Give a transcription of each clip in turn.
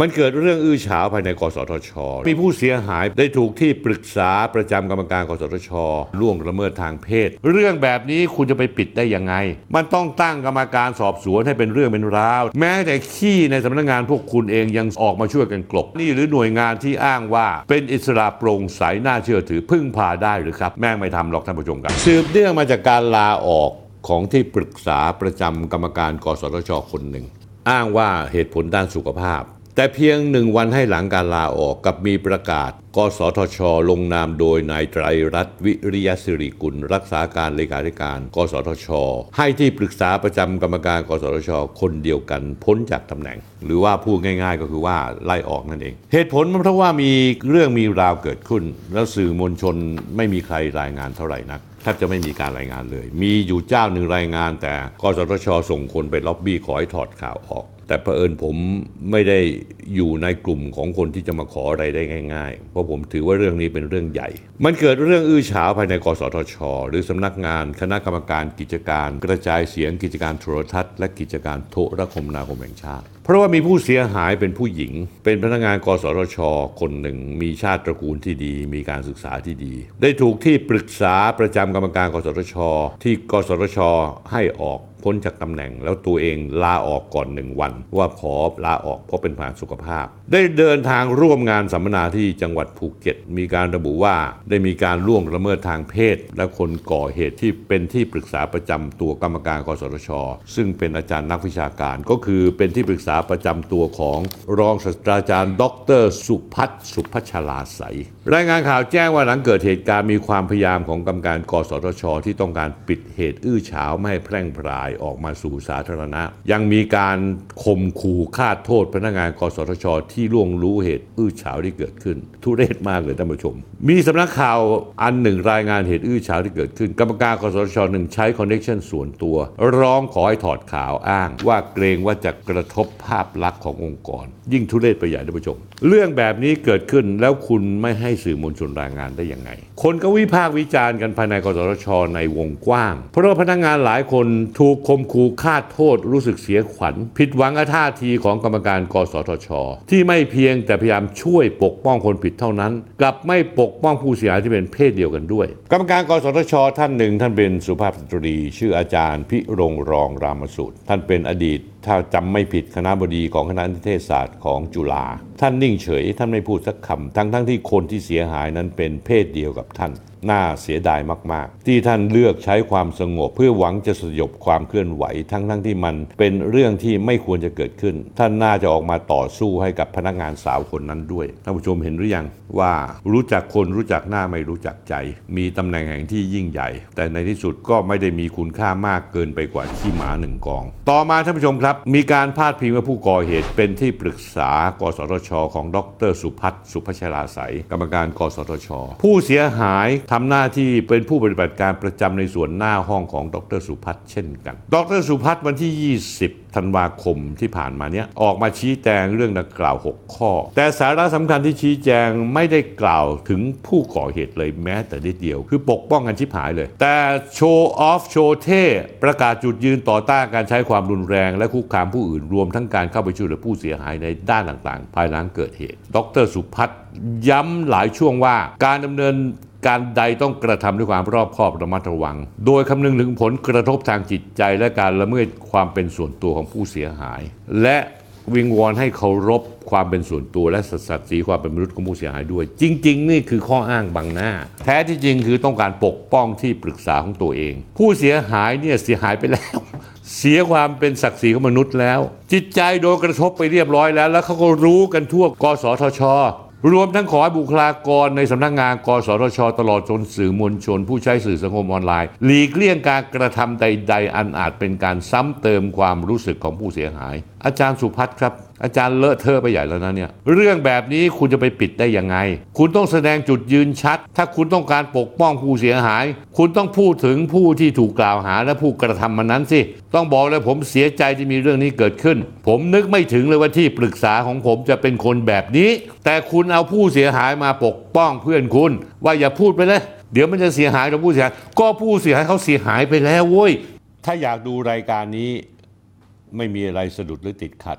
มันเกิดเรื่องอื้อฉาวภายในกสทช มีผู้เสียหายได้ถูกที่ปรึกษาประจำกรรมการกสทชล่วงละเมิดทางเพศ เรื่องแบบนี้คุณจะไปปิดได้ยังไง มันต้องตั้งกรรมการสอบสวนให้เป็นเรื่องเป็นราว แม้แต่ขี้ในสำนักงานพวกคุณเองยังออกมาช่วยกันกลบ นี่หรือหน่วยงานที่อ้างว่า เป็นอิสระโปร่งใสน่าเชื่อถือพึ่งพาได้หรือครับ แม่งไม่ทำหรอกท่านผู้ชมครับสืบเนื่องมาจากการลาออกของที่ปรึกษาประจำกรรมการกสทชคนหนึ่งอ้างว่าเหตุผลด้านสุขภาพ แต่เพียงหนึ่งวันให้หลังการลาออกกับมีประกาศ กสทช ลงนามโดยนายไตรรัตน์วิริยสิริกุล รักษาการเลขาธิการ กสทช ให้ที่ปรึกษาประจำกรรมการ กสทช คนเดียวกันพ้นจากตำแหน่ง หรือว่าพูดง่ายๆ ก็คือว่าไล่ออกนั่นเอง เหตุผลเพราะว่ามีเรื่องมีราวเกิดขึ้น แล้วสื่อมวลชนไม่มีใครรายงานเท่าไหร่นักแทบจะไม่มีการรายงานเลย มีอยู่เจ้าหนึ่งรายงาน แต่กสทช ส่งคนไปล็อบบี้ขอให้ถอดข่าวออก แต่เผอิญผมไม่ได้อยู่ในกลุ่มของคนที่จะมาขออะไรได้ง่าย ๆ เพราะผมถือว่าเรื่องนี้เป็นเรื่องใหญ่ มันเกิดเรื่องอื้อฉาวภายในกสทช หรือสำนักงานคณะกรรมการกิจการ กระจายเสียงกิจการโทรทัศน์ และกิจการโทรคมนาคมแห่งชาติ เพราะว่ามีผู้เสียหายเป็นผู้หญิง เป็นพนักงานกสทช คนหนึ่ง มีชาติตระกูลที่ดี มีการศึกษาที่ดี ได้ถูกที่ปรึกษาประจำกรรมการกสทช ที่กสทช ให้ออก พ้นจากตำแหน่ง แล้วตัวเองลาออกก่อนหนึ่งวัน ว่าขอลาออกเพราะเป็นปัญหาสุขภาพได้เดินทางร่วมงานสัมมนาที่จังหวัดภูเก็ต มีการระบุว่าได้มีการล่วงละเมิดทางเพศ และคนก่อเหตุที่เป็นที่ปรึกษาประจำตัวกรรมการกสทช ซึ่งเป็นอาจารย์นักวิชาการก็คือเป็นที่ปรึกษาประจำตัวของรองศาสตราจารย์ ดร สุพัฒน์สุพัชลาใสยรายงานข่าวแจ้งว่าหลังเกิดเหตุการณ์มีความพยายามของกรรมการกสทช ที่ต้องการปิดเหตุอื้อฉาวไม่ให้แพร่งพรายออกมาสู่สาธารณะ ยังมีการข่มขู่ฆ่าโทษพนักงานกสทชที่ล่วงรู้เหตุอื้อฉาวที่เกิดขึ้น ทุเรศมากเลยท่านผู้ชม มีสำนักข่าวอันหนึ่งรายงานเหตุอื้อฉาวที่เกิดขึ้น กรรมการกสชหนึ่งใช้คอนเนคชันส่วนตัว ร้องขอให้ถอดข่าวอ้าง ว่าเกรงว่าจะกระทบภาพลักษณ์ขององค์กร ยิ่งทุเรศไปใหญ่ท่านผู้ชม เรื่องแบบนี้เกิดขึ้นแล้วคุณไม่ให้สื่อมวลชนรายงานได้ยังไง คนก็วิพากษ์วิจารณ์กันภายในกสทชในวงกว้าง เพราะว่าพนักงานหลายคนถูกคมขู่ฆ่าโทษรู้สึกเสียขวัญ ผิดหวังกับท่าทีของกรรมการกสทช ที่ไม่เพียงแต่พยายามช่วยปกป้องคนผิดเท่านั้น กลับไม่ปกป้องผู้เสียหายที่เป็นเพศเดียวกันด้วย กรรมการกสทช ท่านหนึ่ง ท่านเป็นสุภาพสตรี ชื่ออาจารย์พิรงรองรามสูตร ท่านเป็นอดีต ถ้าจำไม่ผิดคณะบดีของคณะนิเทศศาสตร์ของจุฬาท่านนิ่งเฉย ท่านไม่พูดสักคำทั้งทั้งที่คนที่เสียหายนั้นเป็นเพศเดียวกับท่าน น่าเสียดายมากๆ ที่ท่านเลือกใช้ความสงบ เพื่อหวังจะสยบความเคลื่อนไหว ทั้งทั้งที่มันเป็นเรื่องที่ไม่ควรจะเกิดขึ้น ท่านน่าจะออกมาต่อสู้ให้กับพนักงานสาวคนนั้นด้วยท่านผู้ชมเห็นหรือยังว่ารู้จักคนรู้จักหน้าไม่รู้จักใจ มีตำแหน่งแห่งที่ยิ่งใหญ่ แต่ในที่สุดก็ไม่ได้มีคุณค่ามากเกินไปกว่าขี้หมาหนึ่งกอง ต่อมาท่านผู้ชมครับมีการพาดพิงว่าผู้ก่อเหตุเป็นที่ปรึกษา กสทช ของดรสุพัฒน์สุพัชราสายกรรมการ กสทช ผู้เสียหายทำหน้าที่เป็นผู้ปฏิบัติการประจำในส่วนหน้าห้องของดรสุพัฒน์เช่นกัน ดรสุพัฒน์วันที่ 20 ธันวาคมที่ผ่านมาเนี้ยออกมาชี้แจงเรื่องดังกล่าว 6 ข้อ แต่สาระสำคัญที่ชี้แจงไม่ได้กล่าวถึงผู้ก่อเหตุเลยแม้แต่นิดเดียว คือปกป้องกันชิบหายเลย แต่โชว์ออฟโชว์เท่ประกาศจุดยืนต่อต้านการใช้ความรุนแรงและคุกคามผู้อื่นรวมทั้งการเข้าไปช่วยเหลือผู้เสียหายในด้านต่างๆ ภายหลังเกิดเหตุ ดรสุพัฒน์ย้ำหลายช่วงว่าการดำเนิน การใดต้องกระทำด้วยความรอบคอบระมัดระวัง โดยคำนึงถึงผลกระทบทางจิตใจและการละเมิดความเป็นส่วนตัวของผู้เสียหาย และวิงวอนให้เคารพความเป็นส่วนตัวและศักดิ์ศรีความเป็นมนุษย์ของผู้เสียหายด้วย จริง ๆ นี่คือข้ออ้างบังหน้า แท้ที่จริงคือต้องการปกป้องที่ปรึกษาของตัวเอง ผู้เสียหายเนี่ยเสียหายไปแล้ว เสียความเป็นศักดิ์ศรีของมนุษย์แล้ว จิตใจโดนกระทบไปเรียบร้อยแล้ว แล้วเขาก็รู้กันทั่วกสทช รวมทั้งขอให้บุคลากรในสำนักงานกสทช ตลอดจนสื่อมวลชน ผู้ใช้สื่อสังคมออนไลน์ หลีกเลี่ยงการกระทำใด ๆ อันอาจเป็นการซ้ำเติมความรู้สึกของผู้เสียหาย อาจารย์สุพัฒน์ครับ อาจารย์เลอะเทอะไปใหญ่แล้วนะเนี่ย เรื่องแบบนี้คุณจะไปปิดได้ยังไง คุณต้องแสดงจุดยืนชัด ถ้าคุณต้องการปกป้องผู้เสียหาย คุณต้องพูดถึงผู้ที่ถูกกล่าวหาและผู้กระทำมันนั้นสิ ต้องบอกเลยผมเสียใจที่มีเรื่องนี้เกิดขึ้น ผมนึกไม่ถึงเลยว่าที่ปรึกษาของผมจะเป็นคนแบบนี้ แต่คุณเอาผู้เสียหายมาปกป้องเพื่อนคุณ ว่าอย่าพูดไปเลยเดี๋ยวมันจะเสียหายกับผู้เสียหายก็ผู้เสียหายเขาเสียหายไปแล้วเว้ยถ้าอยากดูรายการนี้ไม่มีอะไรสะดุดหรือติดขัด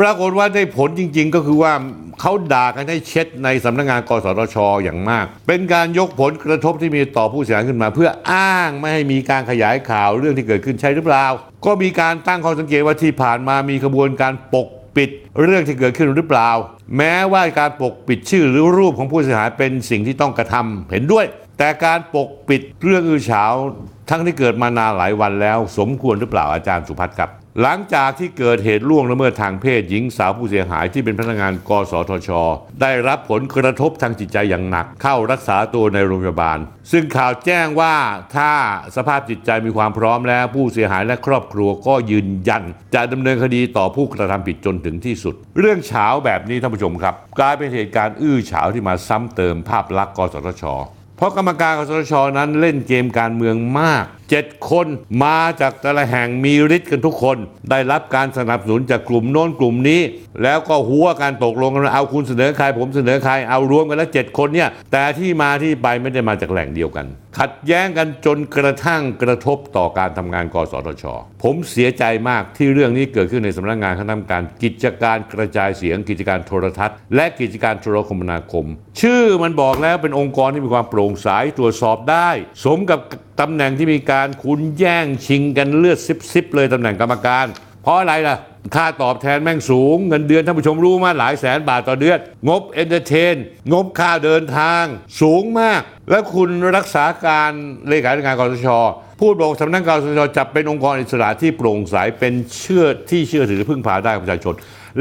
ปรากฏว่าได้ผลจริง ๆ ก็คือว่าเขาด่ากันให้เช็ดในสำนักงานกสทชอย่างมาก เป็นการยกผลกระทบที่มีต่อผู้เสียหายขึ้นมา เพื่ออ้างไม่ให้มีการขยายข่าวเรื่องที่เกิดขึ้นใช่หรือเปล่า ก็มีการตั้งข้อสังเกตว่าที่ผ่านมามีขบวนการปกปิดเรื่องที่เกิดขึ้นหรือเปล่า แม้ว่าการปกปิดชื่อหรือรูปของผู้เสียหายเป็นสิ่งที่ต้องกระทำเห็นด้วย แต่การปกปิดเรื่องอื้อฉาว ทั้งที่เกิดมานานหลายวันแล้ว สมควรหรือเปล่าอาจารย์สุพัฒน์ครับ หลังจากที่เกิดเหตุล่วงละเมิดทางเพศหญิงสาวผู้เสียหายที่เป็นพนักงานกสทช ได้รับผลกระทบทางจิตใจอย่างหนัก เข้ารักษาตัวในโรงพยาบาล ซึ่งข่าวแจ้งว่าถ้าสภาพจิตใจมีความพร้อมแล้วผู้เสียหายและครอบครัวก็ยืนยัน จะดำเนินคดีต่อผู้กระทำผิดจนถึงที่สุด เรื่องเฉาแบบนี้ท่านผู้ชมครับ กลายเป็นเหตุการณ์อื้อเฉาที่มาซ้ำเติมภาพลักษณ์กสทช เพราะกรรมการกสชนั้นเล่นเกมการเมืองมาก7 คนมาจากแต่ละแห่งมีฤทธิ์กันทุกคน ได้รับการสนับสนุนจากกลุ่มโน้นกลุ่มนี้ แล้วก็หัวการตกลงกันเอาคุณเสนอใครผมเสนอใครเอารวมกันแล้ว 7 คนเนี่ยแต่ที่มาที่ไปไม่ได้มาจากแหล่งเดียวกัน ขัดแย้งกันจนกระทั่งกระทบต่อการทำงานกสทช ผมเสียใจมากที่เรื่องนี้เกิดขึ้นในสำนักงานคณะกรรมการกิจการกระจายเสียงกิจการโทรทัศน์ และกิจการโทรคมนาคม ชื่อมันบอกแล้วเป็นองค์กรที่มีความโปร่งใสตรวจสอบได้ สมกับตำแหน่งที่มีการคุณแย่งชิงกันเลือดซิบๆเลยตำแหน่งกรรมการ เพราะอะไรล่ะ ค่าตอบแทนแม่งสูง เงินเดือนท่านผู้ชมรู้มาหลายแสนบาทต่อเดือน งบ entertain งบค่าเดินทางสูงมาก แล้วคุณรักษาการเลขาธิการกสทชพูดบอกสำนักงานกสทชจับเป็นองค์กรอิสระที่โปร่งใสเป็นเชื่อที่เชื่อถือพึ่งพาได้ประชาชน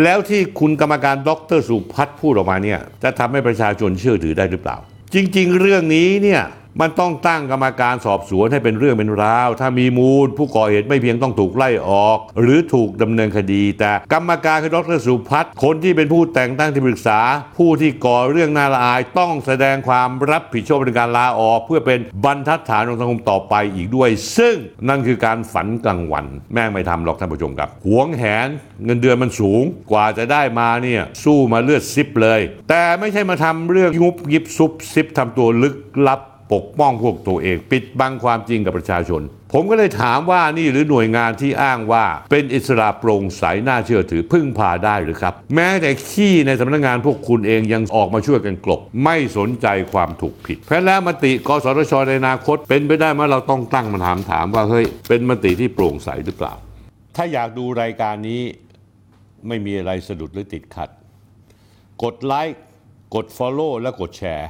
แล้วที่คุณกรรมการดรสุพัฒน์พูดออกมาเนี่ยจะทำให้ประชาชนเชื่อถือได้หรือเปล่า จริง ๆ เรื่องนี้เนี่ย มันต้องตั้งกรรมการสอบสวนให้เป็นเรื่องเป็นราว ถ้ามีมูล ผู้ก่อเหตุไม่เพียงต้องถูกไล่ออก หรือถูกดำเนินคดี แต่กรรมการคือดรสุพัฒน์คนที่เป็นผู้แต่งตั้งที่ปรึกษา ผู้ที่ก่อเรื่องน่าละอายต้องแสดงความรับผิดชอบในการลาออก เพื่อเป็นบรรทัดฐานของสังคมต่อไปอีกด้วย ซึ่งนั่นคือการฝันกลางวัน แม่งไม่ทำหรอกท่านผู้ชมครับหวงแหนเงินเดือนมันสูงกว่าจะได้มาเนี่ยสู้มาเลือดซิบเลย แต่ไม่ใช่มาทำเรื่องงุบยิบซุบซิบทำตัวลึกลับ ปกป้องพวกตัวเอง ปิดบังความจริงกับประชาชน ผมก็เลยถามว่านี่หรือหน่วยงานที่อ้างว่า เป็นอิสระโปร่งใสน่าเชื่อถือพึ่งพาได้หรือครับ แม้แต่ขี้ในสำนักงานพวกคุณเองยังออกมาช่วยกันกลบ ไม่สนใจความถูกผิดเพราะแล้วมติกสทชในอนาคต เป็นไปได้ไหมเราต้องตั้งมาถามถามว่าเฮ้ยเป็นมติที่โปร่งใสหรือเปล่า ถ้าอยากดูรายการนี้ไม่มีอะไรสะดุดหรือติดขัด กดไลค์กด Follow และกดแชร์